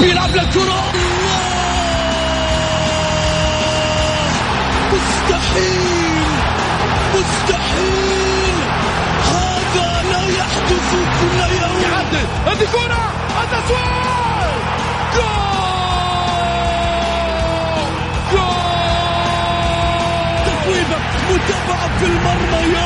بيلعب للكرة مستحيل! مستحيل! هذا لا يحدث كل يوم. يعدل. هذه كرة! التسويق جول! جول! تصويبة متابعة في المرمى يا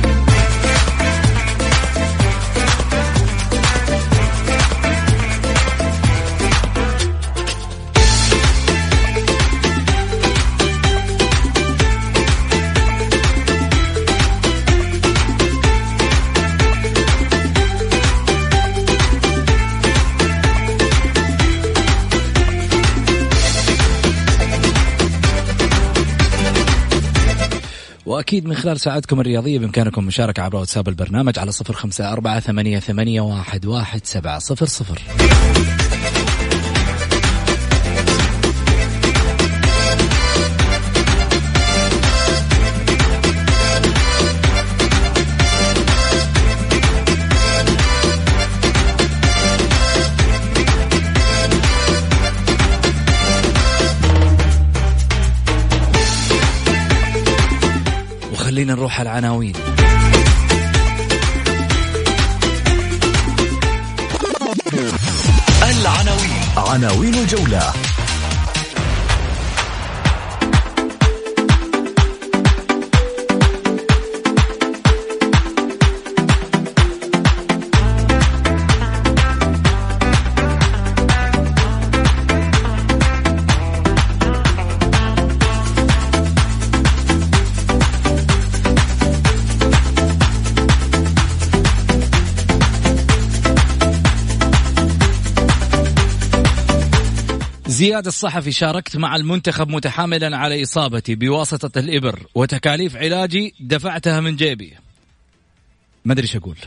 وأكيد من خلال ساعتكم الرياضية بإمكانكم مشاركة عبر واتساب البرنامج على صفر خمسة أربعة ثمانية, ثمانية واحد, واحد سبعة صفر صفر. وخلينا نروح على العناوين. العناوين. عناوين الجولة. زياد الصحفي شاركت مع المنتخب متحاملا على إصابتي بواسطة الإبر وتكاليف علاجي دفعتها من جيبي. ما أدري أقول.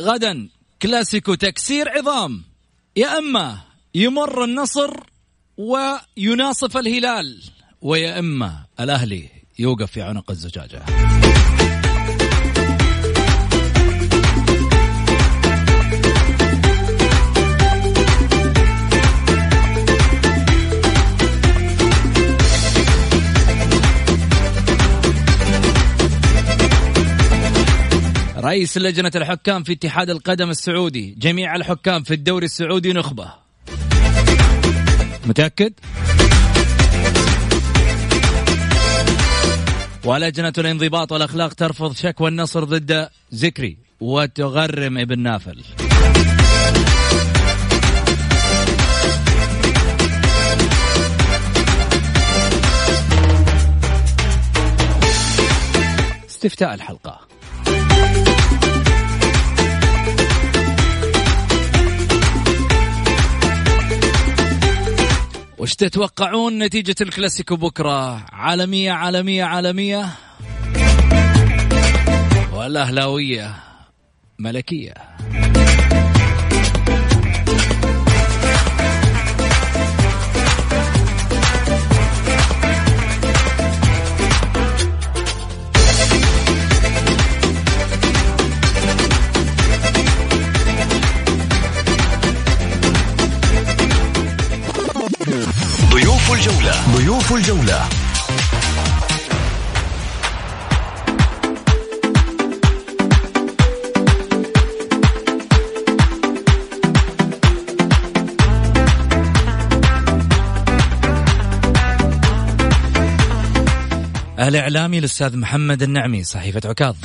غدا. كلاسيكو تكسير عظام. يا أما يمر النصر ويناصف الهلال ويا أما الأهلي يوقف في عنق الزجاجة. رئيس لجنة الحكام في اتحاد القدم السعودي. جميع الحكام في الدوري السعودي نخبة. متأكد؟ ولجنة الانضباط والأخلاق ترفض شكوى النصر ضد زكري وتغرم ابن نافل. استفتاء الحلقة. وش تتوقعون نتيجة الكلاسيكو بكرة؟ عالمية عالمية عالمية. ولا أهلاوية ملكية. الجولة. ضيوف الجولة. الإعلامي الأستاذ محمد النعمي صحيفة عكاظ.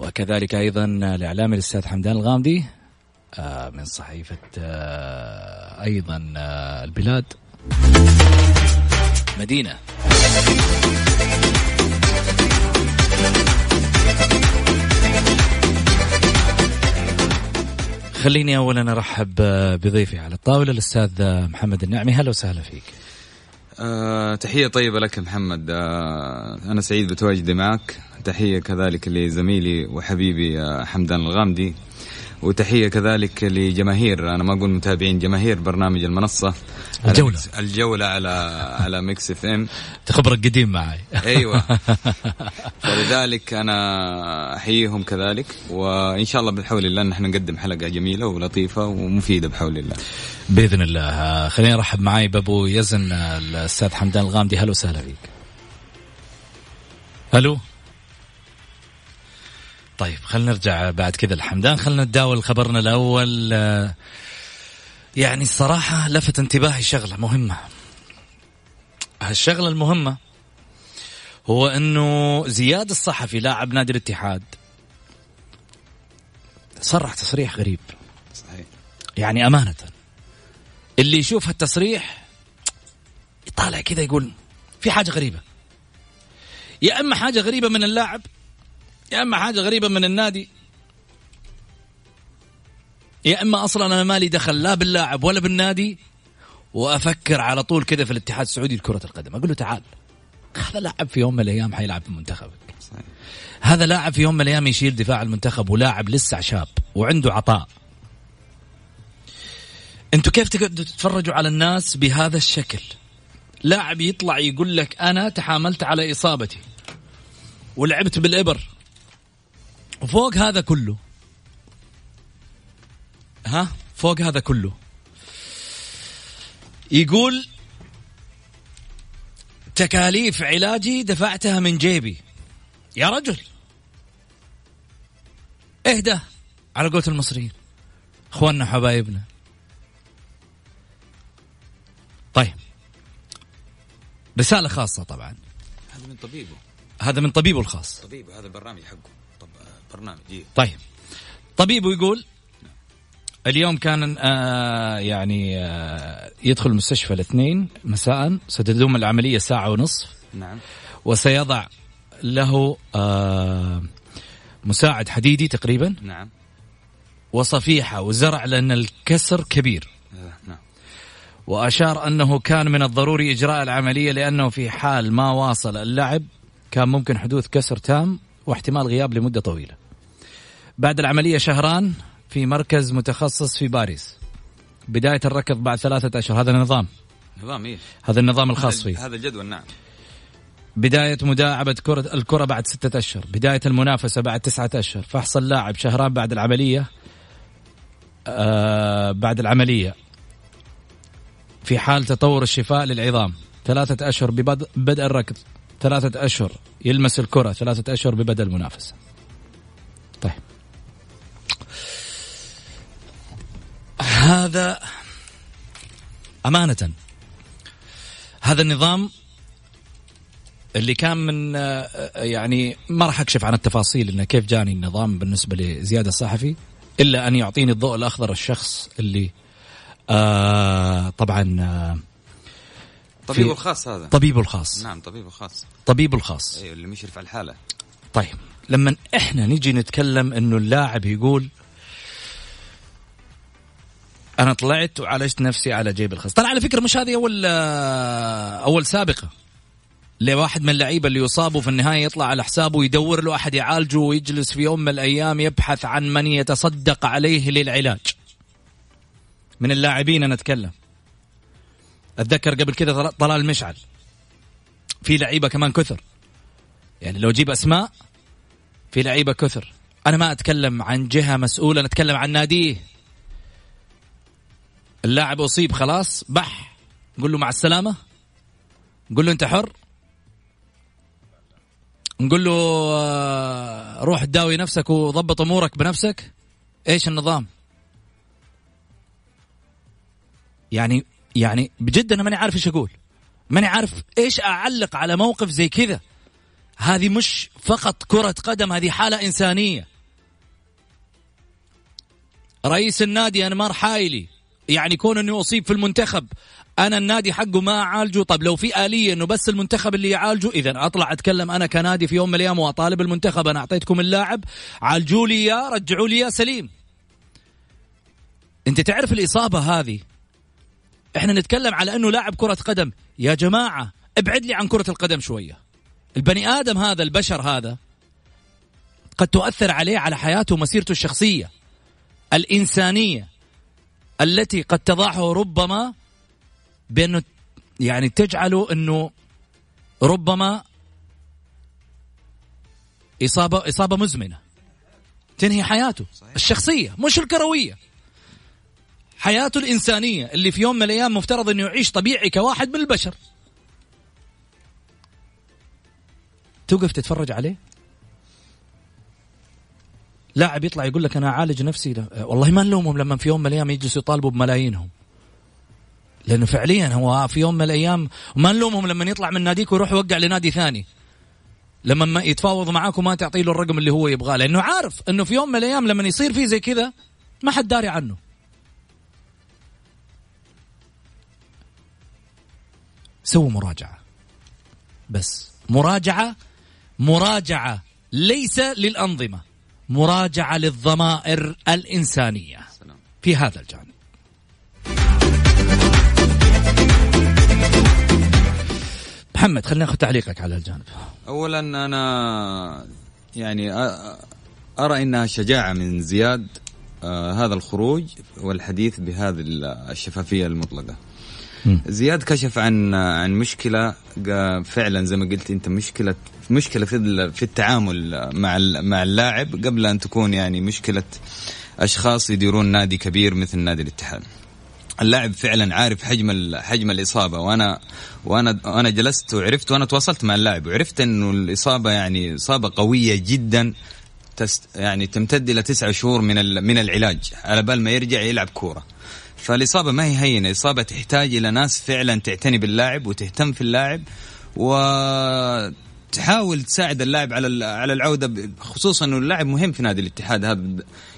وكذلك أيضا الإعلامي الأستاذ حمدان الغامدي. من صحيفة آه، أيضا آه، البلاد. مدينة. خليني اولا أرحب بضيفي على الطاولة الأستاذ محمد النعمي. هلا وسهلا فيك. أه تحية طيبة لك محمد. أه أنا سعيد بتواجدي معك. تحية كذلك لزميلي وحبيبي حمدان الغامدي. وتحية كذلك لجماهير. أنا ما أقول متابعين جماهير برنامج المنصة. الجولة. الجولة على على Mix FM. تخبرك قديم معي. أيوه. فلذلك أنا أحييهم كذلك وإن شاء الله بحول الله نحن نقدم حلقة جميلة ولطيفة ومفيدة بحول الله. بإذن الله. خليني أرحب معي بابو يزن الأستاذ حمدان الغامدي. هلا وسهلا فيك. ألو طيب خلينا نرجع بعد كذا الحمدان خلينا نتداول خبرنا الأول. يعني الصراحة لفت انتباهي شغلة مهمة. هالشغلة المهمة هو إنه زياد الصحفي لاعب نادي الاتحاد صرح تصريح غريب. صحيح. يعني أمانة اللي يشوف هالتصريح يطالع كذا يقول في حاجة غريبة. يا إما حاجة غريبة من اللاعب يا أما حاجة غريبة من النادي يا أما أصلا أنا مالي دخل لا باللاعب ولا بالنادي وأفكر على طول كذا في الاتحاد السعودي لكرة القدم. أقول له تعال هذا لاعب في يوم من الأيام حيلعب في منتخبك. هذا لاعب في يوم من الأيام يشيل دفاع المنتخب ولاعب لسه شاب وعنده عطاء. أنتوا كيف تتفرجوا على الناس بهذا الشكل؟ لاعب يطلع يقول لك أنا تحاملت على إصابتي ولعبت بالإبر. وفوق هذا كله. ها؟ فوق هذا كله. يقول تكاليف علاجي دفعتها من جيبي. يا رجل. اهدى على قولة المصريين. اخواننا حبايبنا. طيب. رسالة خاصة طبعا. هذا من طبيبه. هذا من طبيبه الخاص. طبيبه هذا برنامج حقه. برنامج طيب. طبيب ويقول اليوم كان آه يعني آه يدخل المستشفى الاثنين مساء ستدوم العملية ساعة ونصف. نعم. وسيضع له آه مساعد حديدي تقريبا. نعم. وصفيحة وزرع لأن الكسر كبير. آه، نعم. وأشار أنه كان من الضروري إجراء العملية لأنه في حال ما واصل اللعب كان ممكن حدوث كسر تام واحتمال غياب لمدة طويلة. بعد العملية شهران في مركز متخصص في باريس. بداية الركض بعد ثلاثة أشهر. هذا النظام. نظام إيه؟ هذا النظام الخاص فيه. هذا الجدول نعم. بداية مداعبة كرة الكرة بعد ستة أشهر. بداية المنافسة بعد تسعة أشهر. فحص اللاعب شهران بعد العملية آه بعد العملية. في حال تطور الشفاء للعظام. ثلاثة أشهر ببدء الركض. ثلاثة أشهر يلمس الكرة. ثلاثة أشهر ببدء المنافسة. هذا أمانة. هذا النظام اللي كان من يعني ما راح أكشف عن التفاصيل إنه كيف جاني النظام بالنسبة لزياد الصحفي إلا أن يعطيني الضوء الأخضر الشخص اللي آه طبعا آه طبيبه الخاص هذا. طبيبه الخاص. نعم طبيبه الخاص. طبيبه الخاص. أيوه اللي مشرف على الحالة. طيب لما إحنا نيجي نتكلم إنه اللاعب يقول أنا طلعت وعالجت نفسي على جيب الخاص طلع على فكرة مش هذه أول أول سابقة. لواحد من اللعيبة اللي يصابوا في النهاية يطلع على حسابه ويدور له أحد يعالجه ويجلس في يوم من الأيام يبحث عن من يتصدق عليه للعلاج. من اللاعبين أنا أتكلم. أتذكر قبل كذا طلال المشعل في لعيبة كمان كثر. يعني لو أجيب أسماء في لعيبة كثر. أنا ما أتكلم عن جهة مسؤولة أنا أتكلم عن ناديه. اللاعب أصيب خلاص بح. نقول له مع السلامة. نقول له أنت حر. نقول له آه، روح تداوي نفسك وضبط أمورك بنفسك. إيش النظام؟ يعني يعني بجد أنا ماني عارف إيش أقول. ماني عارف إيش أعلق على موقف زي كذا. هذه مش فقط كرة قدم هذه حالة إنسانية. رئيس النادي أنمار حايلي. يعني كون أنه أصيب في المنتخب أنا النادي حقه ما أعالجه. طب لو في آلية أنه بس المنتخب اللي يعالجه إذا أطلع أتكلم أنا كنادي في يوم من الأيام وأطالب المنتخب أنا أعطيتكم اللاعب. عالجوا لي يا رجعوا لي يا سليم. أنت تعرف الإصابة هذه؟ إحنا نتكلم على إنه لاعب كرة قدم. يا جماعة ابعد لي عن كرة القدم شوية. البني آدم هذا البشر هذا قد تؤثر عليه على حياته ومسيرته الشخصية الإنسانية. التي قد تضعه ربما بأنه يعني تجعله أنه ربما اصابه إصابة مزمنة. تنهي حياته. الشخصية مش الكروية. حياته الإنسانية اللي في يوم من الأيام مفترض انه يعيش طبيعي كواحد من البشر. توقف تتفرج عليه؟ لاعب يطلع يقول لك أنا أعالج نفسي ده. والله ما نلومهم لما في يوم من الأيام يجلسوا يطالبوا بملايينهم. لأنه فعليا هو في يوم من الأيام ما نلومهم لما يطلع من ناديك ويروح يوقع لنادي ثاني. لما ما يتفاوض معاك وما تعطي له الرقم اللي هو يبغاه. لأنه عارف أنه في يوم من الأيام لما يصير فيه زي كذا ما حد داري عنه. سووا مراجعة. بس مراجعة مراجعة ليس للأنظمة. مراجعة للضمائر الإنسانية في هذا الجانب. محمد خلينا ناخذ تعليقك على الجانب. اولا أنا يعني أرى إنها شجاعة من زياد آه هذا الخروج والحديث بهذه الشفافية المطلقة. زياد كشف عن عن مشكلة فعلا زي ما قلت أنت مشكلة مشكلة في في التعامل مع مع اللاعب قبل أن تكون يعني مشكلة أشخاص يديرون نادي كبير مثل نادي الاتحاد. اللاعب فعلا عارف حجم حجم الإصابة وأنا وأنا أنا جلست وعرفت وأنا تواصلت مع اللاعب وعرفت انه الإصابة يعني إصابة قوية جدا تست يعني تمتد إلى تسعة شهور من من العلاج على بال ما يرجع يلعب كورة. فالإصابة ما هي هينة إصابة تحتاج إلى ناس فعلا تعتني باللاعب وتهتم في اللاعب وتحاول تساعد اللاعب على على العودة خصوصا إنه اللاعب مهم في نادي الاتحاد هذا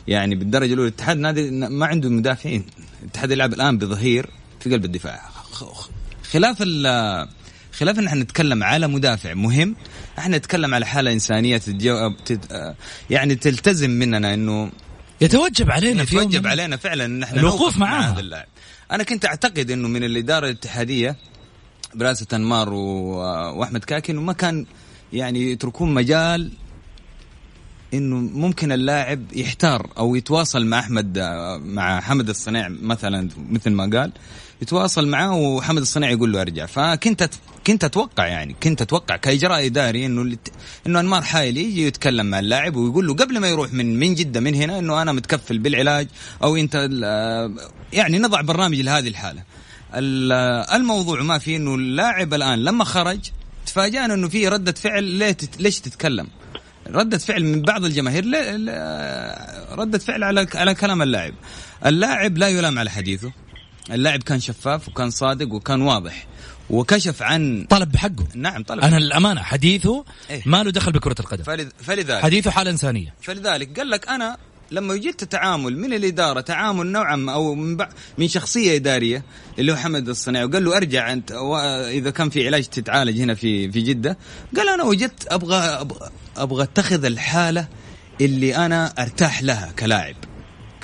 يعني بالدرجة الأولى الاتحاد نادي ما عنده مدافعين الاتحاد يلعب الآن بظهير في قلب الدفاع خلاف خلاف إن إحنا نتكلم على مدافع مهم إحنا نتكلم على حالة إنسانية. يعني تلتزم مننا إنه يتوجب علينا في يتوجب علينا فعلا إن إحنا الوقوف معاه مع هذا اللاعب أنا كنت أعتقد إنه من الإدارة الاتحادية براسه أنمار وأحمد كاكي انه ما كان يعني يتركون مجال إنه ممكن اللاعب يحتار أو يتواصل مع أحمد مع حمد الصنيع مثلا مثل ما قال يتواصل معاه وحمد الصنيع يقول له أرجع. فكنت كنت أتوقع يعني كنت أتوقع كإجراء إداري إنه إنه انمار حايلي يجي يتكلم مع اللاعب ويقول له قبل ما يروح من من جدة من هنا إنه أنا متكفل بالعلاج أو أنت يعني نضع برنامج لهذه الحالة. الموضوع ما في إنه اللاعب الآن لما خرج تفاجأنا إنه في ردة فعل ليش تتكلم؟ ردة فعل من بعض الجماهير ردة فعل على على كلام اللاعب. اللاعب لا يلام على حديثه. اللاعب كان شفاف وكان صادق وكان واضح. وكشف عن طلب بحقه. نعم طلب أنا الامانه حديثه إيه؟ ما له دخل بكرة القدم. فلذلك. حديثه حالة إنسانية. فلذلك قال لك أنا لما جيت تعامل من الإدارة تعامل نوعا ما أو من, من شخصية إدارية اللي هو حمد الصناعي وقال له أرجع أنت إذا كان في علاج تتعالج هنا في في جدة. قال أنا وجدت أبغى أبغى, أبغى أتخذ الحالة اللي أنا أرتاح لها كلاعب.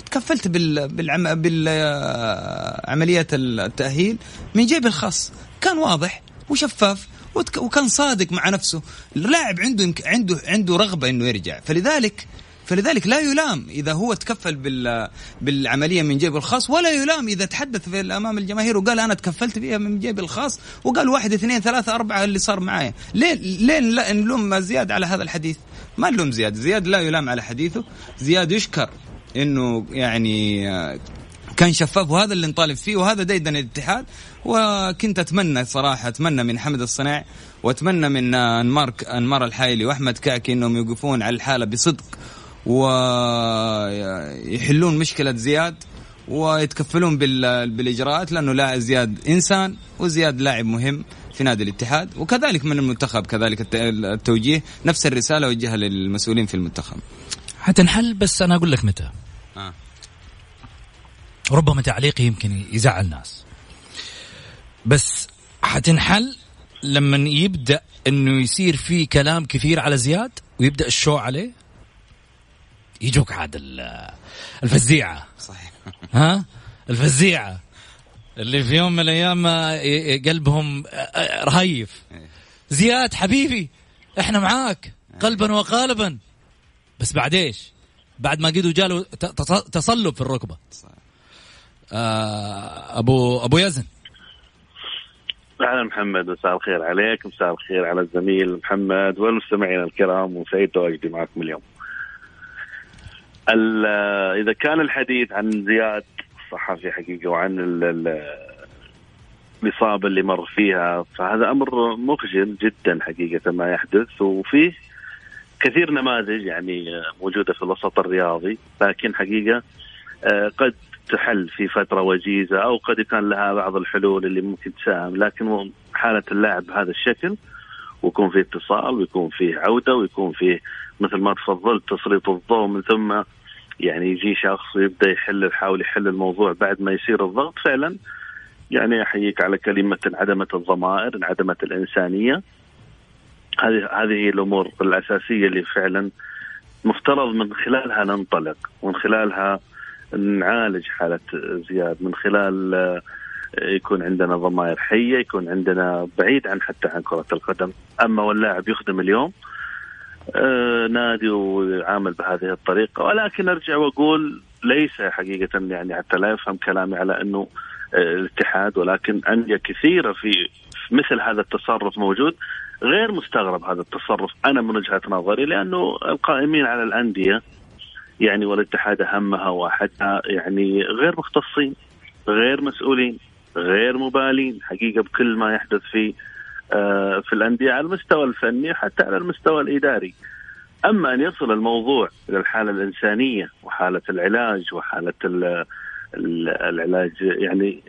تكفلت بال بالعم... بالعمليات التأهيل من جيبي الخاص. كان واضح وشفاف وكان صادق مع نفسه. اللاعب عنده عنده عنده رغبة إنه يرجع. فلذلك فلذلك لا يلام إذا هو تكفل بال بالعملية من جيبه الخاص ولا يلام إذا تحدث في امام الجماهير وقال أنا تكفلت فيها من جيبي الخاص وقال واحد اثنين ثلاثة أربعة اللي صار معايا. ليه ليه نلوم زياد على هذا الحديث؟ ما نلوم زياد. زياد لا يلام على حديثه. زياد يشكر إنه يعني كان شفاف وهذا اللي نطالب فيه وهذا ديدن الاتحاد. وكنت أتمنى صراحة أتمنى من حمد الصناع وأتمنى من انمار أنمار الحايلي وأحمد كعكي إنهم يوقفون على الحالة بصدق ويحلون مشكلة زياد ويتكفلون بالإجراءات لأنه لا زياد إنسان وزياد لاعب مهم في نادي الاتحاد وكذلك من المنتخب كذلك التوجيه نفس الرسالة وجهها للمسؤولين في المنتخب. حتنحل بس أنا أقول لك متى؟ آه. ربما تعليقي يمكن يزعل ناس بس حتنحل لما يبدأ إنه يصير في كلام كثير على زياد ويبدأ الشو عليه؟ يجوك عاد الفزيعة. صحيح. ها؟ الفزيعة. اللي في يوم من الأيام قلبهم رهيف. إيه. زياد حبيبي إحنا معاك قلبا وقالبا. بس بعد إيش؟ بعد ما قدوا جاله تصلب في الركبة. آه ابو أبو يزن. أهلا محمد مساء الخير عليك مساء الخير على الزميل محمد والمستمعين الكرام وسعيد تواجدي معكم اليوم. إذا كان الحديث عن زياد الصحفي حقيقة وعن الإصابة اللي مر فيها فهذا أمر مخجل جدا حقيقة ما يحدث وفيه كثير نماذج يعني موجودة في الوسط الرياضي لكن حقيقة آه، قد تحل في فترة وجيزة أو قد يكون لها بعض الحلول اللي ممكن تساهم. لكن حالة اللاعب بهذا الشكل ويكون فيه اتصال ويكون فيه عودة ويكون فيه مثل ما تفضلت تسليط الضوء من ثم يعني يجي شخص ويبدا يحل يحاول يحل الموضوع بعد ما يصير الضغط. فعلا يعني أحييك على كلمة انعدمت الضمائر انعدمت الإنسانية. هذه هذه هي الأمور الأساسية اللي فعلا مفترض من خلالها ننطلق ومن خلالها نعالج حالة زياد من خلال آه، يكون عندنا ضمائر حية يكون عندنا بعيد عن حتى عن كرة القدم. أما واللاعب يخدم اليوم آه، نادي ويعامل بهذه الطريقة. ولكن أرجع وأقول ليس حقيقة يعني حتى لا يفهم كلامي على أنه آه، الاتحاد ولكن أندية كثيرة في مثل هذا التصرف موجود. غير مستغرب هذا التصرف أنا من وجهة نظري لأنه القائمين على الأندية يعني والاتحاد أهمها وأحدها يعني غير مختصين غير مسؤولين غير مبالين حقيقة بكل ما يحدث في آه، في الأندية على المستوى الفني حتى على المستوى الإداري. أما أن يصل الموضوع إلى الحالة الإنسانية وحالة العلاج وحالة العلاج يعني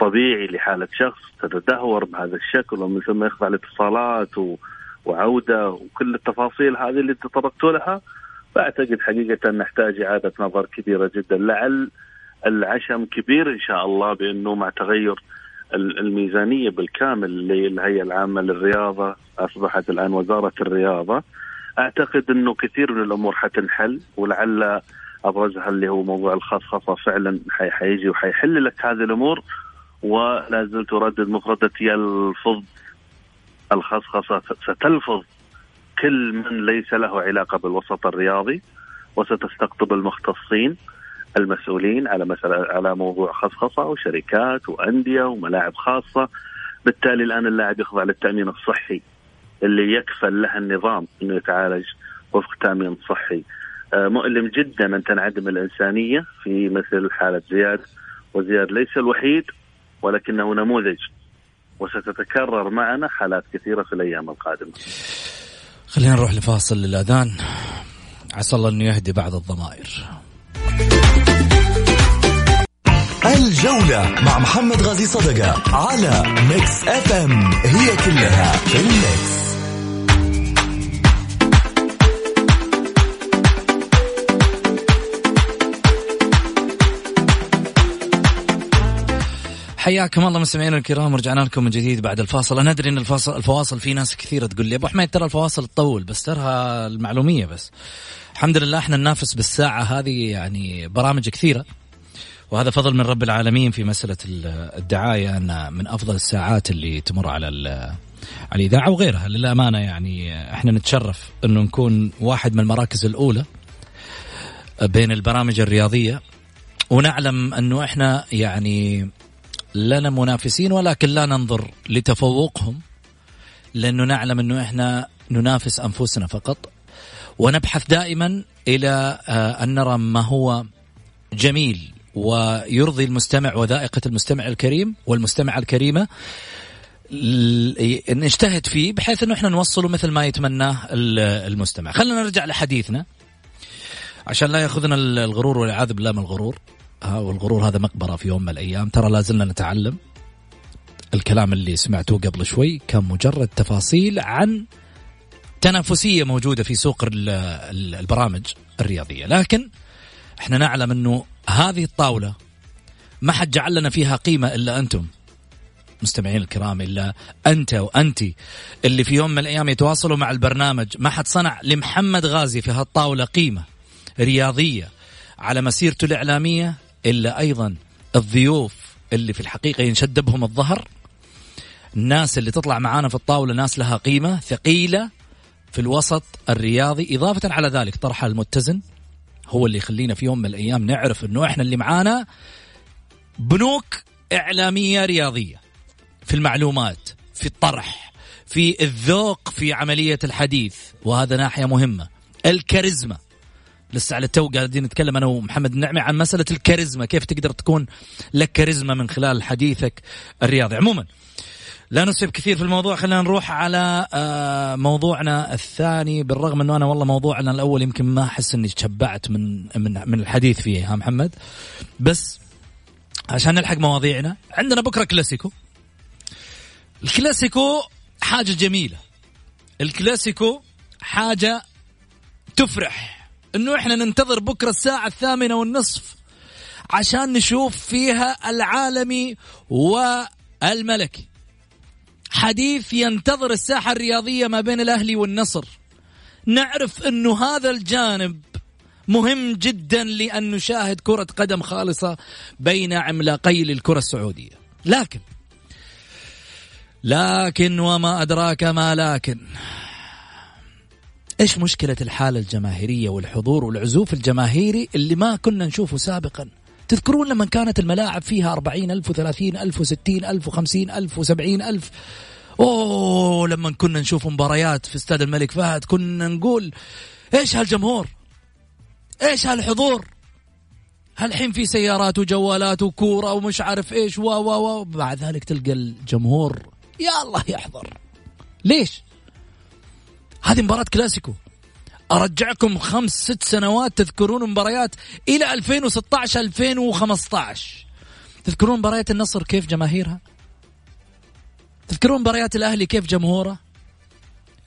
طبيعي لحالة شخص تتدهور بهذا الشكل ومن ثم يخضع لاتصالات وعودة وكل التفاصيل هذه اللي تطرقت لها فأعتقد حقيقة نحتاج إعادة نظر كبيرة جدا. لعل العشم كبير إن شاء الله بأنه مع تغير الميزانية بالكامل للهيئه العامة للرياضة أصبحت الآن وزارة الرياضة. أعتقد إنه كثير من الأمور حتنحل ولعل ابرزها اللي هو موضوع الخصخصه فعلا حيجي وحيحل لك هذه الأمور. ولا زلت تردد مفردة يلفظ الخصخصه ستلفظ كل من ليس له علاقة بالوسط الرياضي وستستقطب المختصين المسؤولين على مسألة على موضوع خصخصة وشركات وأندية وملاعب خاصة. بالتالي الآن اللاعب يخضع للتأمين الصحي اللي يكفل له النظام أنه يتعالج وفق تأمين صحي. آه، مؤلم جدا أن تنعدم الإنسانية في مثل حالة زياد وزياد ليس الوحيد ولكنه نموذج وستتكرر معنا حالات كثيرة في الأيام القادمة. خلينا نروح لفاصل للأذان عسى الله أنه يهدي بعض الضمائر. الجولة مع محمد غازي صدقة على Mix FM هي كلها في الميكس حياكم الله مستمعينا الكرام ورجعنا لكم من جديد بعد الفاصل. أنا أدري إن الفاصل الفواصل في ناس كثيرة تقول لي أبو حميد ترى الفواصل تطول بس ترى المعلومية بس. الحمد لله إحنا ننافس بالساعة هذه يعني برامج كثيرة وهذا فضل من رب العالمين في مسألة الدعاية أن من أفضل الساعات اللي تمر على على الإذاعة وغيرها. للأمانة يعني إحنا نتشرف إنه نكون واحد من المراكز الأولى بين البرامج الرياضية ونعلم إنه إحنا يعني لنا منافسين ولكن لا ننظر لتفوقهم لأنه نعلم أنه إحنا ننافس أنفسنا فقط. ونبحث دائما إلى آه، أن نرى ما هو جميل ويرضي المستمع وذائقة المستمع الكريم والمستمعة الكريمة. نجتهد فيه بحيث أنه إحنا نوصله مثل ما يتمناه المستمع. خلينا نرجع لحديثنا. عشان لا يأخذنا الغرور والعياذ بالله من الغرور. ها والغرور هذا مقبرة في يوم من الأيام. ترى لازلنا نتعلم الكلام اللي سمعتوه قبل شوي كان مجرد تفاصيل عن تنافسية موجودة في سوق البرامج الرياضية. لكن إحنا نعلم إنه هذه الطاولة ما حد جعل لنا فيها قيمة إلا أنتم. مستمعين الكرام إلا أنت وأنت اللي في يوم من الأيام يتواصلوا مع البرنامج. ما حد صنع لمحمد غازي في هالطاولة قيمة رياضية على مسيرته الإعلامية. إلا أيضا الضيوف اللي في الحقيقة ينشد بهم الظهر الناس اللي تطلع معانا في الطاولة ناس لها قيمة ثقيلة في الوسط الرياضي. إضافة على ذلك طرحها المتزن هو اللي يخلينا في يوم من الأيام نعرف إنه إحنا اللي معانا بنوك إعلامية رياضية في المعلومات في الطرح في الذوق في عملية الحديث وهذا ناحية مهمة. الكاريزما. لسه على التو قاعدين نتكلم أنا ومحمد النعمي عن مسألة الكاريزما. كيف تقدر تكون لك كاريزما من خلال حديثك الرياضي؟ عموما لا نسرب كثير في الموضوع. خلينا نروح على آه، موضوعنا الثاني بالرغم إنه أنا والله موضوعنا الأول يمكن ما أحس إني تشبعت من من من الحديث فيه ها محمد؟ بس عشان نلحق مواضيعنا عندنا بكرة كلاسيكو. الكلاسيكو حاجة جميلة. الكلاسيكو حاجة تفرح. إنه إحنا ننتظر بكرة الساعة الثامنة والنصف عشان نشوف فيها العالمي والملكي. حديث ينتظر الساحة الرياضية ما بين الأهلي والنصر. نعرف أنه هذا الجانب مهم جدا لأن نشاهد كرة قدم خالصة بين عملاقي للكرة السعودية. لكن لكن وما أدراك ما لكن. إيش مشكلة الحالة الجماهيرية والحضور والعزوف الجماهيري اللي ما كنا نشوفه سابقا؟ تذكرون لما كانت الملاعب فيها أربعين ألف وثلاثين ألف وستين ألف وخمسين ألف وسبعين ألف؟ أوه لما كنا نشوف مباريات في استاد الملك فهد كنا نقول إيش هالجمهور؟ إيش هالحضور؟ هالحين في سيارات وجوالات وكورة ومش عارف إيش و و و بعد ذلك تلقى الجمهور يا الله يحضر. ليش؟ هذه مباراة كلاسيكو. أرجعكم خمس ست سنوات تذكرون مباريات إلى 2016 2015 تذكرون مباريات النصر كيف جماهيرها؟ تذكرون مباريات الأهلي كيف جمهوره؟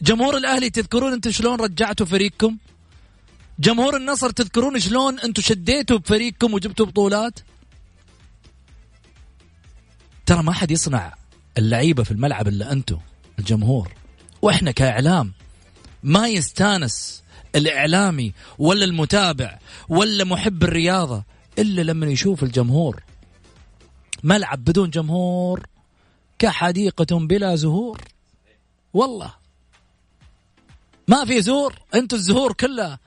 جمهور الأهلي تذكرون أنتم شلون رجعتوا فريقكم؟ جمهور النصر تذكرون شلون أنتم شديتوا بفريقكم وجبتوا بطولات؟ ترى ما حد يصنع اللعيبة في الملعب إلا أنتم الجمهور. وإحنا كإعلام ما يستانس الإعلامي ولا المتابع ولا محب الرياضة إلا لما يشوف الجمهور. ملعب بدون جمهور كحديقة بلا زهور. والله. ما في زهور أنتم الزهور كلها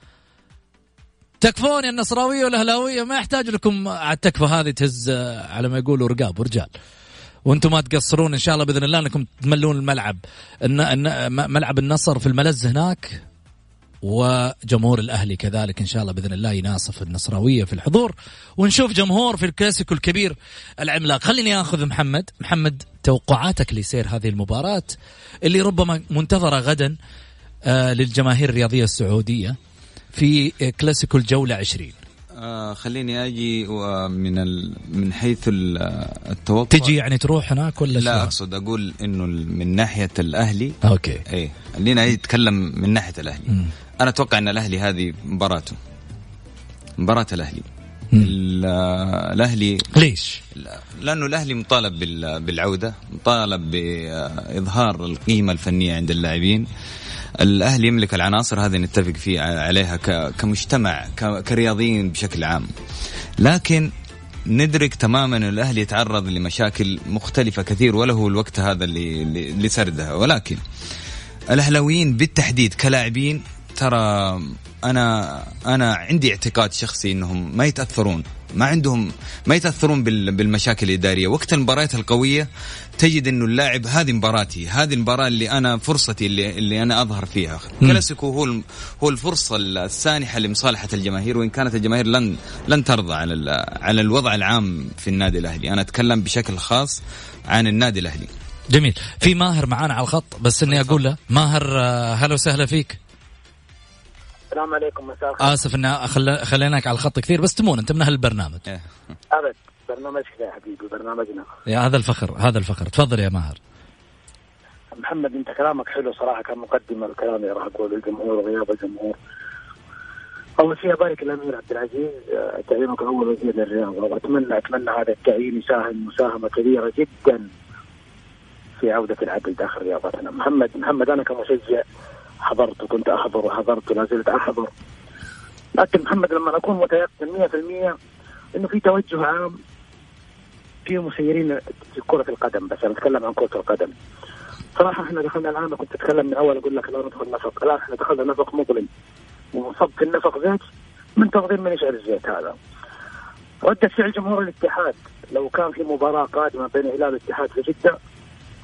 تكفون يا النصراوية والأهلاوية ما يحتاج لكم على التكفى هذه تهز على ما يقولوا رقاب ورجال. وأنتم ما تقصرون إن شاء الله بإذن الله إنكم تملون الملعب. ملعب النصر في الملز هناك وجمهور الأهلي كذلك إن شاء الله بإذن الله يناصف النصراوية في الحضور. ونشوف جمهور في الكلاسيكو الكبير العملاق. خليني آخذ محمد. محمد توقعاتك لسير هذه المباراة اللي ربما منتظرة غدا آه للجماهير الرياضية السعودية في كلاسيكو الجولة 20 آه خليني أجي من ال... من حيث التوقع. تجي يعني تروح هناك ولا لا أقصد أقول إنه من ناحية الأهلي. okay. اي خلينا نتكلم من ناحية الأهلي. م. أنا أتوقع إن الأهلي هذه مباراته. مباراة الأهلي. الأهلي ليش؟ لأنه الأهلي مطالب بالعودة مطالب بإظهار القيمة الفنية عند اللاعبين. الاهلي يملك العناصر هذه نتفق فيه عليها كمجتمع كرياضيين بشكل عام. لكن ندرك تماما إن الاهلي يتعرض لمشاكل مختلفة كثير وله الوقت هذا اللي لسردها ولكن الأهلاويين بالتحديد كلاعبين ترى أنا أنا عندي اعتقاد شخصي إنهم ما يتأثرون ما عندهم ما يتأثرون بالمشاكل الإدارية. وقت المباريات القوية تجد إنه اللاعب هذه مباراتي هذه المباراة اللي أنا فرصتي اللي, اللي أنا أظهر فيها. كلاسيكو هو هو الفرصة السانحة لمصالحة الجماهير وإن كانت الجماهير لن لن ترضى على على الوضع العام في النادي الأهلي. أنا أتكلم بشكل خاص عن النادي الأهلي. جميل. في ماهر معانا على الخط بس إني أقول له ماهر آه، هلا وسهلا فيك. السلام عليكم مساء الخير. آسف ان خل... خليناك على الخط كثير بس تمون انت من أهل البرنامج. إيه. أبد برنامجك يا حبيبي برنامجنا. يا هذا الفخر هذا الفخر. تفضل يا ماهر. محمد أنت كلامك حلو صراحة كمقدمه الكلام اللي راح اقوله للجمهور وغياب الجمهور. أول شيء أبارك الأمير عبد العزيز آه، تعيينك أول وزير للرياضه واتمنى أتمنى هذا التعيين يساهم مساهمة كبيرة جدا في عودة العدل داخل رياضتنا. محمد محمد أنا كمشجع حضرت وكنت أحضر وحضرت ولا زلت أحضر. لكن محمد لما اكون متيقن 100% إنه في توجه عام في مسيرين في كرة القدم بس أنا أتكلم عن كرة القدم. صراحة إحنا دخلنا الان كنت أتكلم من أول أقول لك لا ندخل نفق. الآن إحنا دخلنا نفق مظلم. وصب في النفق زيت منتظرين من يشعل الزيت هذا. ردة فعل جمهور الاتحاد. لو كان في مباراة قادمة بين هلال والاتحاد في جدة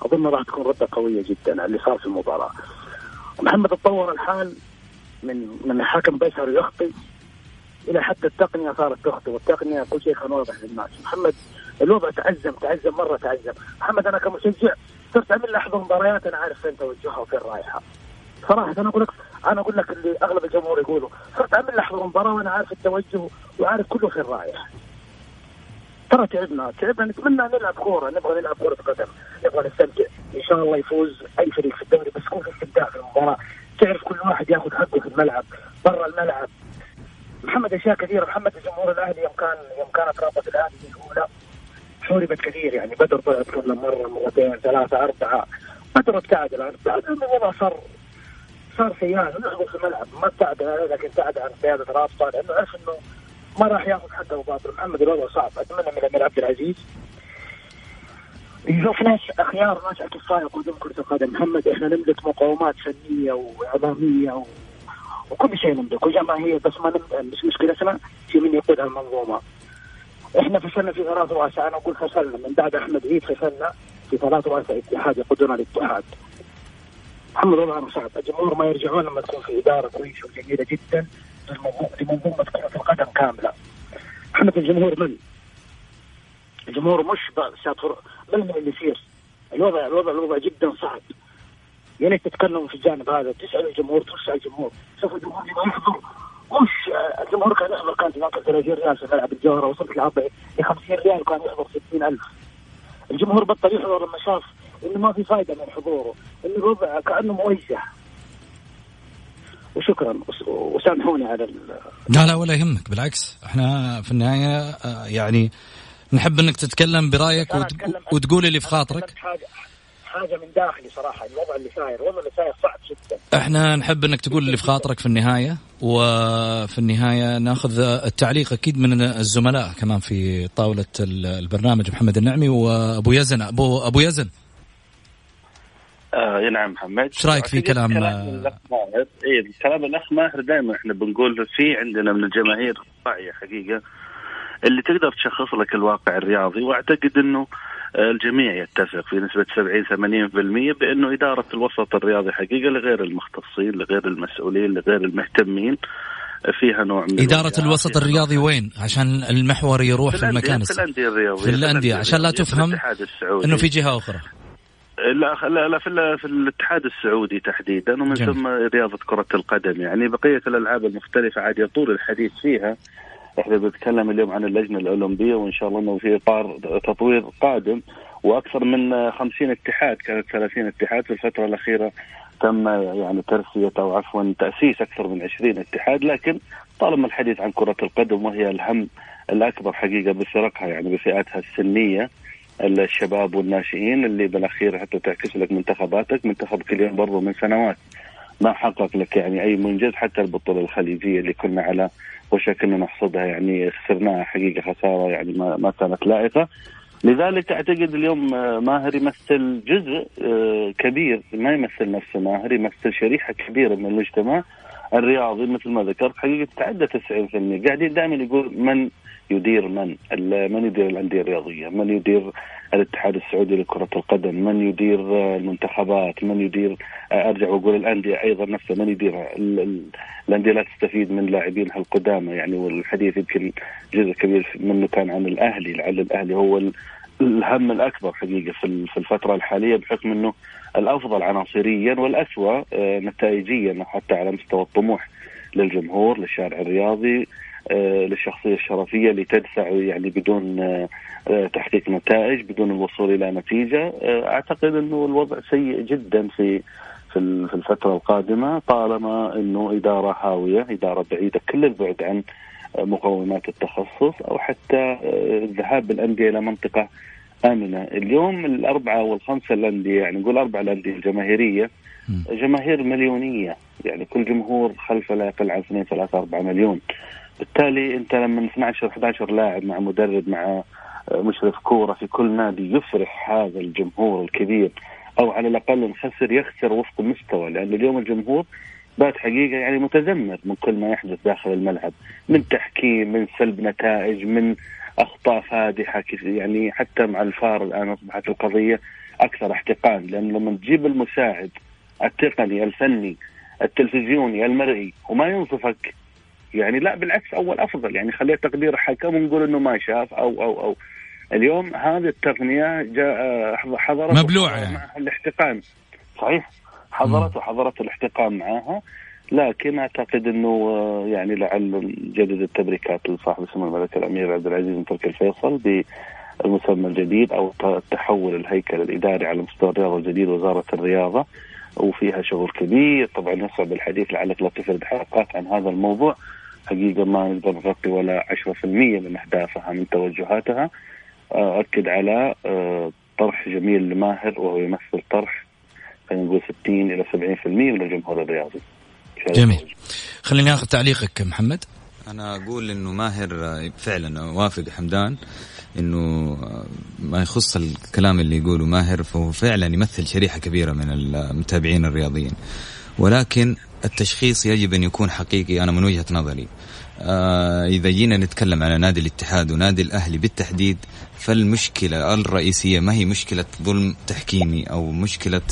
أظن راح تكون ردة قوية جدا على اللي صار في المباراة. محمد تطور الحال من من حكم بيسر يخطي إلى حتى التقنية صارت تخطي والتقنية كل شيء كان واضح للناس. محمد الوضع تعزم تعزم مرة تعزم محمد أنا كمشجع صرت اعمل لحظة مباريات أنا عارف فين توجهها وفين رايحة. صراحة أنا أقول لك أنا أقول لك اللي أغلب الجمهور يقولوا صرت اعمل لحظة مباراة وأنا عارف التوجه وعارف كله فين رايح. ترى تعبنا تعبنا نتمنى نلعب كورة نبغى نلعب كورة قدم نبغى نستمتع. إن شاء الله يفوز أي فريق في الدوري بس يكون في استمتاع في المباراة. تعرف كل واحد ياخذ حقه في الملعب برا الملعب. محمد أشياء كثيرة. محمد الجمهور الأهلي يوم كان يوم كانت رابطة الأهلي الأولى. حوربت كثير يعني. بدر كل مرة مرتين ثلاثة أربعة. بدر ابتعد الآن. ابتعد الوضع صار صار سيان ونحضر في الملعب. ما ابتعد لكن ابتعد عن قيادة رابطة لأنه عرف إنه ما راح ياخذ حقه باطل محمد الوضع صعب. أتمنى من الامير عبد العزيز يشوف ناس أخيار ناس اكفاء يقودون كرة القدم. محمد إحنا نملك مقومات فنية واعلاميه و... وكل شيء نملك وجماهير بس ما نم... مش مشكلتنا في من يقود المنظومة. إحنا فشلنا في ثلاث رؤساء أنا أقول فشلنا. من بعد أحمد عيد فشلنا في ثلاث رؤساء اتحاد يقودون الاتحاد محمد وضعنا صعب. الجمهور ما يرجعون لما تكون في إدارة كويسة وجميلة جدا لمنظومة كرة القدم كاملة. محمد الجمهور من؟ الجمهور مش شاطر من اللي يصير الوضع الوضع الوضع جدا صعب. يا ريت تتكلموا في الجانب هذا تسال الجمهور تسال الجمهور. شوف الجمهور ما يحضر مش الجمهور كان يحضر؟ كان هناك 30 ريال في ملعب الجوهرة وصلت لعب ل 50 ريال وكان يحضر 60000 الجمهور بطل يحضر لما شاف إنه ما في فائده من حضوره انه الوضع كأنه موجه. وشكرا. وسامحوني على لا لا ولا يهمك. بالعكس إحنا في النهاية آه، يعني نحب إنك تتكلم برأيك وتقول اللي في خاطرك. حاجة حاجة من داخلي صراحة الوضع اللي صاير. الوضع اللي صاير صعب جدا. إحنا نحب إنك تقول اللي في خاطرك في النهاية وفي النهاية ناخذ التعليق أكيد من الزملاء كمان في طاولة البرنامج محمد النعمي وأبو يزن. ابو أبو يزن. آه نعم محمد. إيش رأيك في كلام؟ كلام الأخ ماهر. اي كلام الأخ ماهر دائما إحنا بنقول في عندنا من الجماهير واعيه حقيقة. اللي تقدر تشخص لك الواقع الرياضي وأعتقد إنه الجميع يتفق في نسبة 70 80% بأنه إدارة الوسط الرياضي حقيقة لغير المختصين لغير المسؤولين لغير المهتمين فيها نوع من إدارة الوسط الرياضي وين؟ عشان المحور يروح في, المكان في الأندية الرياضية في الأندية. عشان لا تفهم أنه في جهة أخرى. لا لا لا في, في الاتحاد السعودي تحديدا ومن ثم رياضة كرة القدم. يعني بقية الألعاب المختلفة عاد يطول الحديث فيها إحنا بنتكلم اليوم عن اللجنة الأولمبية وإن شاء الله إنه في إطار تطوير قادم وأكثر من 50 اتحاد كانت 30 اتحاد في الفترة الأخيرة تم يعني ترسيه أو عفوا تأسيس أكثر من 20 اتحاد. لكن طالما الحديث عن كرة القدم وهي الهم الأكبر حقيقة بفرقها يعني بفئاتها السنية الشباب والناشئين اللي بالأخير حتى تعكس لك منتخباتك منتخب كليون برضو من سنوات ما حقق لك يعني أي منجز حتى البطولة الخليجية اللي كنا على وشك انه نحصدها يعني خسرناها حقيقة خسارة يعني ما, ما كانت لائقة. لذلك أعتقد اليوم آه، ماهر يمثل جزء آه، كبير ما يمثل نفسه ماهر يمثل شريحة كبيرة من المجتمع الرياضي مثل ما ذكرت. حقيقة تتعدى 90% قاعدين دائما يقول من يدير من؟ من يدير الأندية الرياضية؟ من يدير الاتحاد السعودي لكرة القدم؟ من يدير المنتخبات؟ من يدير أرجع وأقول الأندية أيضا نفسها من يديرها؟ الأندية لا تستفيد من لاعبينها القدامى يعني والحديث يمكن جزء كبير منه كان عن الأهلي لعل الأهلي هو الهم الأكبر حقيقة في الفترة الحالية بحكم إنه الأفضل عناصريا والأسوأ آه، نتائجيا حتى على مستوى الطموح للجمهور للشارع الرياضي للشخصية الشرفية اللي تدفع يعني بدون آه، تحقيق نتائج بدون الوصول إلى نتيجة. أعتقد إنه الوضع سيء جدا في في الفترة القادمة طالما إنه إدارة هاوية إدارة بعيدة كل البعد عن مقومات التخصص أو حتى الذهاب بالانديه إلى منطقة آمنة، اليوم الأربعة والخمسة الأندية يعني نقول أربع الأندية الجماهيرية جماهير مليونية يعني كل جمهور خلفه لا يقل عن 2 3 4 مليون. بالتالي انت لما 12 11 لاعب مع مدرب مع مشرف كورة في كل نادي يفرح هذا الجمهور الكبير أو على الأقل نخسر يخسر وفق مستوى لأن اليوم الجمهور بات حقيقة يعني متذمر من كل ما يحدث داخل الملعب من تحكيم من سلب نتائج من أخطاء فادحة يعني حتى مع الفار الآن أصبحت القضية أكثر احتقان لأن لما تجيب المساعد التقني الفني التلفزيوني المرئي وما ينصفك يعني لا بالعكس أول أفضل. يعني خليه تقدير حكم ونقول إنه ما شاف أو أو أو. اليوم هذه التقنية جاء حضرت مبلوعة يعني. معها الاحتقان. صحيح؟ حضرت وحضرت الاحتقان معها لكن أعتقد إنه آه، يعني لعل نجدد التبريكات لصاحب سمو الملك الأمير عبد العزيز بن تركي الفيصل بالمسمى الجديد أو تحول الهيكل الإداري على مستوى الرياضه الجديد وزارة الرياضة وفيها شغل كبير. طبعا يصعب الحديث لعلك لا تفرد حلقات عن هذا الموضوع. حقيقة ما نقدر نغطي ولا 10% من أهدافها من توجهاتها. آه، اكد على آه، طرح جميل لماهر وهو يمثل طرح خلينا نقول 60 إلى 70% من الجمهور الرياضي. جميل. خليني آخذ تعليقك محمد. أنا أقول إنه ماهر فعلا وافق حمدان إنه ما يخص الكلام اللي يقوله ماهر فهو فعلا يمثل شريحة كبيرة من المتابعين الرياضيين. ولكن التشخيص يجب أن يكون حقيقي أنا من وجهة نظري آه إذا جينا نتكلم على نادي الاتحاد ونادي الأهلي بالتحديد فالمشكلة الرئيسية ما هي مشكلة ظلم تحكيمي أو مشكلة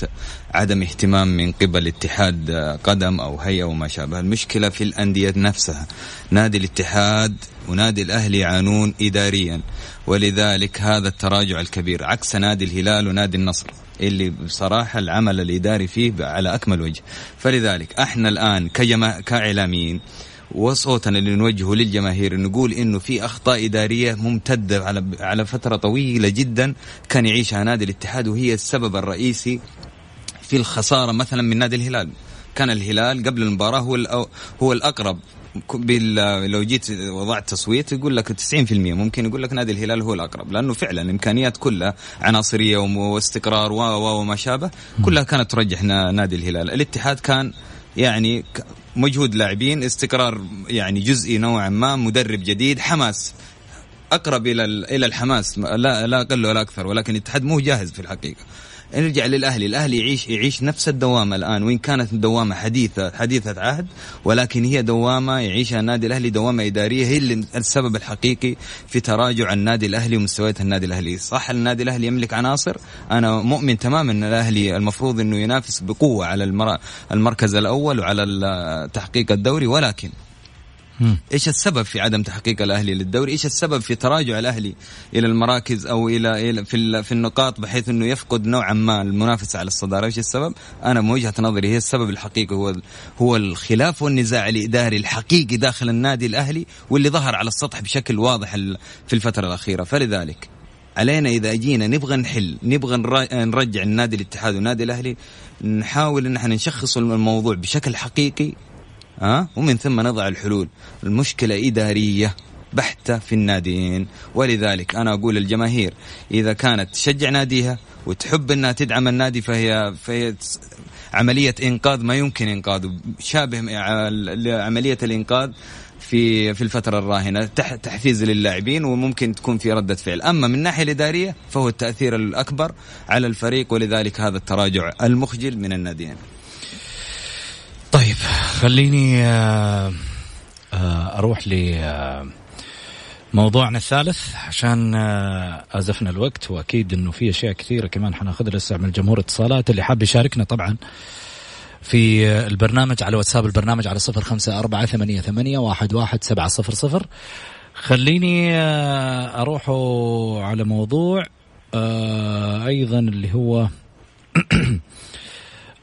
عدم اهتمام من قبل اتحاد قدم أو هيئة وما شابه، المشكلة في الأندية نفسها. نادي الاتحاد ونادي الأهلي يعانون اداريا ولذلك هذا التراجع الكبير عكس نادي الهلال ونادي النصر. اللي بصراحة العمل الإداري فيه على أكمل وجه. فلذلك إحنا الآن كجما... كإعلاميين وصوتنا اللي نوجهه للجماهير نقول إنه في أخطاء إدارية ممتدة على على فترة طويلة جدا كان يعيشها نادي الاتحاد وهي السبب الرئيسي في الخسارة مثلا من نادي الهلال. كان الهلال قبل المباراة هو هو الأقرب لو جيت وضعت تصويت يقول لك 90% ممكن يقول لك نادي الهلال هو الأقرب لأنه فعلا الامكانيات كلها عناصرية واستقرار وما شابه كلها كانت ترجح نادي الهلال. الاتحاد كان يعني مجهود لاعبين استقرار يعني جزئي نوعا ما مدرب جديد حماس أقرب إلى إلى الحماس لا لا أقل ولا أكثر ولكن الاتحاد مو جاهز في الحقيقة. نرجع للأهلي. الأهلي يعيش يعيش نفس الدوامة الآن وإن كانت الدوامه حديثه حديثة عهد ولكن هي دوامة يعيشها النادي الأهلي دوامة إدارية هي اللي السبب الحقيقي في تراجع النادي الأهلي ومستويات النادي الأهلي. صح النادي الأهلي يملك عناصر. أنا مؤمن تماما إن الأهلي المفروض إنه ينافس بقوة على المركز الأول وعلى تحقيق الدوري ولكن إيش السبب في عدم تحقيق الأهلي للدوري؟ إيش السبب في تراجع الأهلي إلى المراكز أو إلى في في النقاط بحيث إنه يفقد نوعا ما المنافسة على الصدارة، إيش السبب؟ أنا من وجهة نظري هي السبب الحقيقي هو هو الخلاف والنزاع الإداري الحقيقي داخل النادي الأهلي واللي ظهر على السطح بشكل واضح في الفترة الأخيرة، فلذلك علينا إذا جينا نبغى نحل نبغى نرجع النادي الاتحاد والنادي الأهلي نحاول إن إحنا نشخص الموضوع بشكل حقيقي ها؟ ومن ثم نضع الحلول. المشكلة إدارية بحتة في الناديين. ولذلك أنا أقول الجماهير إذا كانت تشجع ناديها وتحب أنها تدعم النادي فهي, فهي عملية إنقاذ ما يمكن إنقاذه. شابه عملية الإنقاذ في في الفترة الراهنة. تحفيز للاعبين وممكن تكون في ردة فعل. أما من الناحيه الإدارية فهو التأثير الأكبر على الفريق ولذلك هذا التراجع المخجل من الناديين. طيب. خليني آه، آه، أروح ل آه، الثالث عشان آزفنا الوقت وأكيد إنه في أشياء كثيرة كمان حناخذها لسه من الجمهور اتصالات. اللي حاب يشاركنا طبعا في البرنامج على واتساب البرنامج على صفر خمسة أربعة ثمانية, ثمانية واحد, واحد سبعة صفر صفر. خليني أروح على موضوع أيضا اللي هو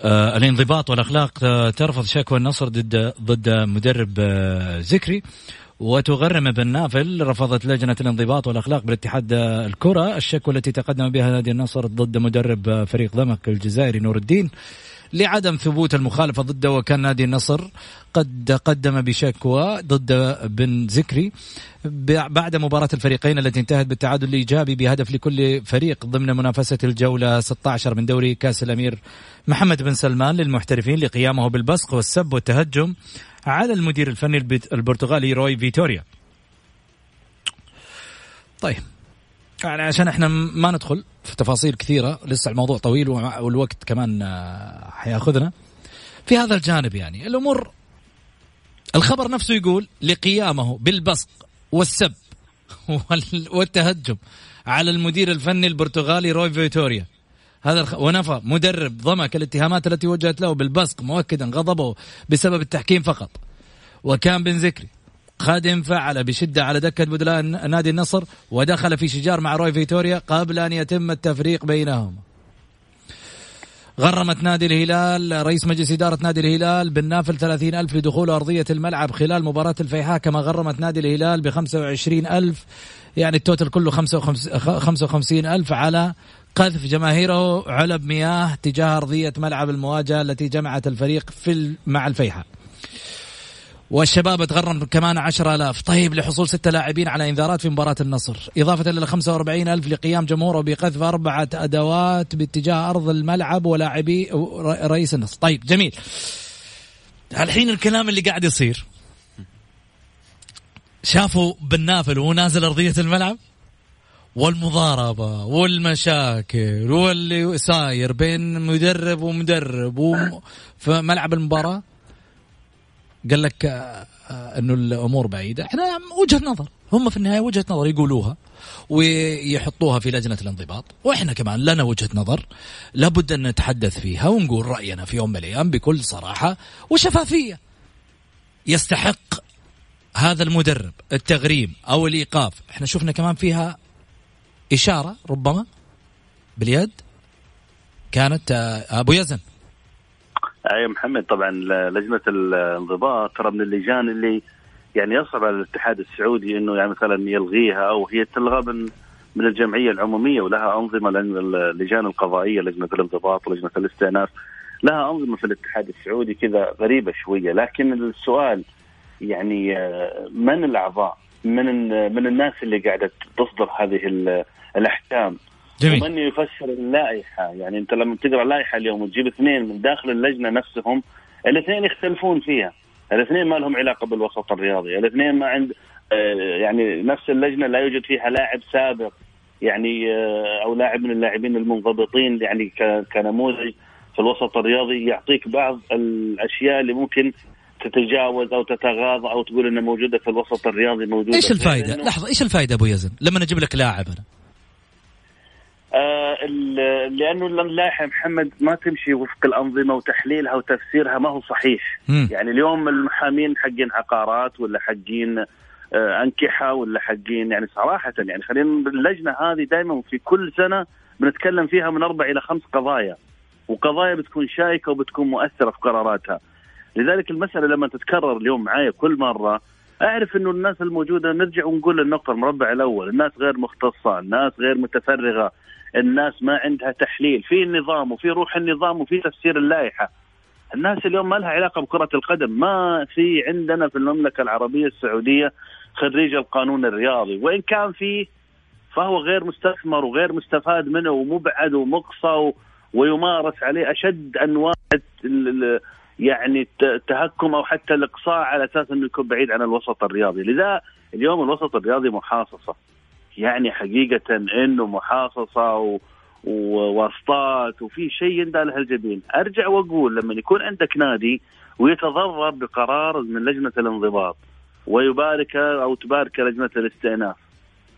آه الانضباط والأخلاق آه ترفض شكوى النصر ضد ضد مدرب آه ذكري وتغرم بن نافل رفضت لجنة الانضباط والأخلاق بالاتحاد الكرة. الشكوى التي تقدم بها نادي النصر ضد مدرب آه، فريق ضمك الجزائري نور الدين. لعدم ثبوت المخالفة ضده وكان نادي النصر قد قدم بشكوى ضد بن ذكري بعد مباراة الفريقين التي انتهت بالتعادل الإيجابي بهدف لكل فريق ضمن منافسة الجولة 16 من دوري كأس الأمير محمد بن سلمان للمحترفين لقيامه بالبصق والسب والتهجم على المدير الفني البرتغالي روي فيتوريا. طيب يعني عشان إحنا ما ندخل في تفاصيل كثيرة. لسه الموضوع طويل والوقت كمان آه، حياخذنا. في هذا الجانب يعني الأمور الخبر نفسه يقول لقيامه بالبصق والسب والتهجم على المدير الفني البرتغالي روي فيتوريا. هذا الخ... ونفى مدرب ضمك الاتهامات التي وجهت له بالبصق مؤكدا غضبه بسبب التحكيم فقط. وكان بن ذكري خادم فعل بشدة على دكة بدلاء نادي النصر ودخل في شجار مع روي فيتوريا قبل أن يتم التفريق بينهما غرمت نادي الهلال رئيس مجلس إدارة نادي الهلال بالنافل 30 ألف لدخول أرضية الملعب خلال مباراة الفيحاء كما غرمت نادي الهلال ب 25 ألف يعني التوتل كله 55 ألف على قذف جماهيره علب مياه تجاه أرضية ملعب المواجهة التي جمعت الفريق في مع الفيحاء. والشباب تغرم كمان 10000 طيب لحصول ستة لاعبين على إنذارات في مباراة النصر. إضافة إلى 45000 لقيام جمهوره بقذف أربعة أدوات باتجاه أرض الملعب ولاعبي رئيس النصر. طيب جميل. الحين الكلام اللي قاعد يصير. شافوا بالنافل وهو نازل أرضية الملعب؟ والمضاربة والمشاكل واللي صاير بين مدرب ومدرب في ملعب المباراة؟ قال لك آه، آه، إنه الأمور بعيدة. إحنا وجهة نظر. هم في النهاية وجهة نظر يقولوها ويحطوها في لجنة الانضباط. وإحنا كمان لنا وجهة نظر لابد أن نتحدث فيها ونقول رأينا في يوم من الأيام بكل صراحة وشفافية. يستحق هذا المدرب التغريم أو الإيقاف. إحنا شفنا كمان فيها إشارة ربما باليد كانت آه، أبو يزن. أي محمد طبعا لجنة الانضباط ترى من اللجان اللي يعني يصعب على الاتحاد السعودي إنه يعني مثلا يلغيها أو هي تلغى من من الجمعية العمومية ولها أنظمة لأن اللجان القضائية لجنة الانضباط ولجنه الاستئناف لها أنظمة في الاتحاد السعودي كذا غريبة شوية. لكن السؤال يعني من الأعضاء؟ من من الناس اللي قاعدة تصدر هذه الأحكام؟ جميل. ومن يفسر اللائحة يعني أنت لما تقرا لائحه اليوم وتجيب اثنين من داخل اللجنة نفسهم الاثنين يختلفون فيها الاثنين ما لهم علاقة بالوسط الرياضي الاثنين ما عند آه، يعني نفس اللجنة لا يوجد فيها لاعب سابق يعني آه، أو لاعب من اللاعبين المنضبطين يعني كنموذج في الوسط الرياضي يعطيك بعض الأشياء اللي ممكن تتجاوز أو تتغاضى أو تقول إنها موجودة في الوسط الرياضي موجودة إيش الفائده؟ لحظة إيش الفائده أبو يزن؟ لما نجيب لك لاعب أنا آه لأنه اللائحه محمد ما تمشي وفق الأنظمة وتحليلها وتفسيرها ما هو صحيح. م. يعني اليوم المحامين حقين عقارات ولا حقين آه أنكحة ولا حقين يعني صراحة يعني خلينا اللجنة هذه دائما في كل سنة بنتكلم فيها من أربع إلى خمس قضايا وقضايا بتكون شائكة وبتكون مؤثرة في قراراتها. لذلك المسألة لما تتكرر اليوم معايا كل مرة أعرف إنه الناس الموجودة نرجع ونقول النقطة المربع الأول الناس غير مختصة الناس غير متفرغة. الناس ما عندها تحليل في نظام وفي روح النظام وفي تفسير اللائحة. الناس اليوم ما لها علاقة بكرة القدم ما في عندنا في المملكة العربية السعودية خريج القانون الرياضي. وإن كان فيه فهو غير مستثمر وغير مستفاد منه ومبعد ومقصى ويمارس عليه أشد أنواع يعني التهكم أو حتى الإقصاء على أساس أنه يكون بعيد عن الوسط الرياضي، لذا اليوم الوسط الرياضي محاصصة. يعني حقيقة إنه و... وواسطات وفي شيء يندى له الجبين، أرجع وأقول لما يكون عندك نادي ويتضرر بقرار من لجنة الانضباط ويبارك أو تبارك لجنة الاستئناف.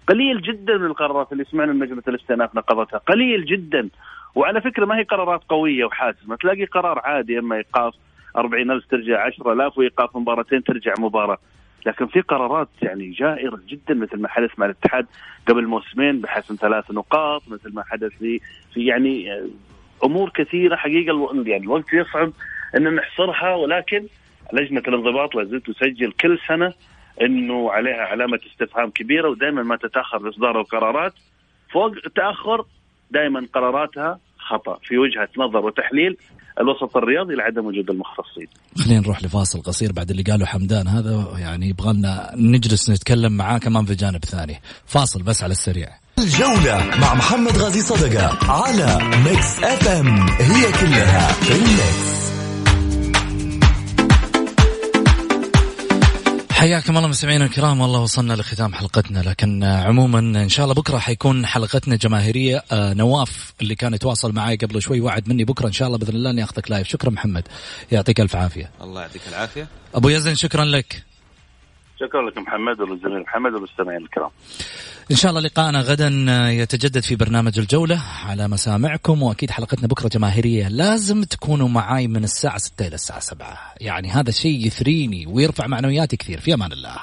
قليل جدا من القرارات اللي سمعنا من لجنة الاستئناف نقضتها، قليل جدا. وعلى فكرة ما هي قرارات قوية وحاسمة، تلاقي قرار عادي إما إيقاف 40000 ترجع 10000 وايقاف مباراتين ترجع مباراة. لكن في قرارات يعني جائرة جدا مثل ما حدث مع الاتحاد قبل موسمين بحسم ثلاث نقاط مثل ما حدث في في يعني أمور كثيرة حقيقة يعني الوقت يصعب إن نحصرها ولكن لجنة الانضباط لا زلت تسجل كل سنة إنه عليها علامة استفهام كبيرة ودائما ما تتأخر إصدار القرارات. فوق التاخر دائما قراراتها خطأ في وجهة نظر وتحليل. الوسط الرياضي لعدم وجود المختصين. خلينا نروح لفاصل قصير بعد اللي قاله حمدان هذا يعني يبغى لنا نجلس نتكلم معاه كمان في جانب ثاني. فاصل بس على السريع. الجولة مع محمد غازي صدقة على Mix FM هي كلها في ال mix. حياكم الله مستمعينا الكرام والله وصلنا لختام حلقتنا لكن عموما إن شاء الله بكرة حيكون حلقتنا جماهيرية آه، نواف اللي كان يتواصل معي قبل شوي وعد مني بكرة إن شاء الله بإذن الله إني أخذك live شكرا محمد يعطيك ألف عافية. الله يعطيك العافية. أبو يزن شكرا لك. شكرا لك محمد وللزميل محمد والمستمعين الكرام. إن شاء الله لقاءنا غدا يتجدد في برنامج الجولة على مسامعكم وأكيد حلقتنا بكرة جماهيرية لازم تكونوا معاي من الساعة 6 إلى الساعة 7 يعني هذا شيء يثريني ويرفع معنوياتي كثير. في أمان الله.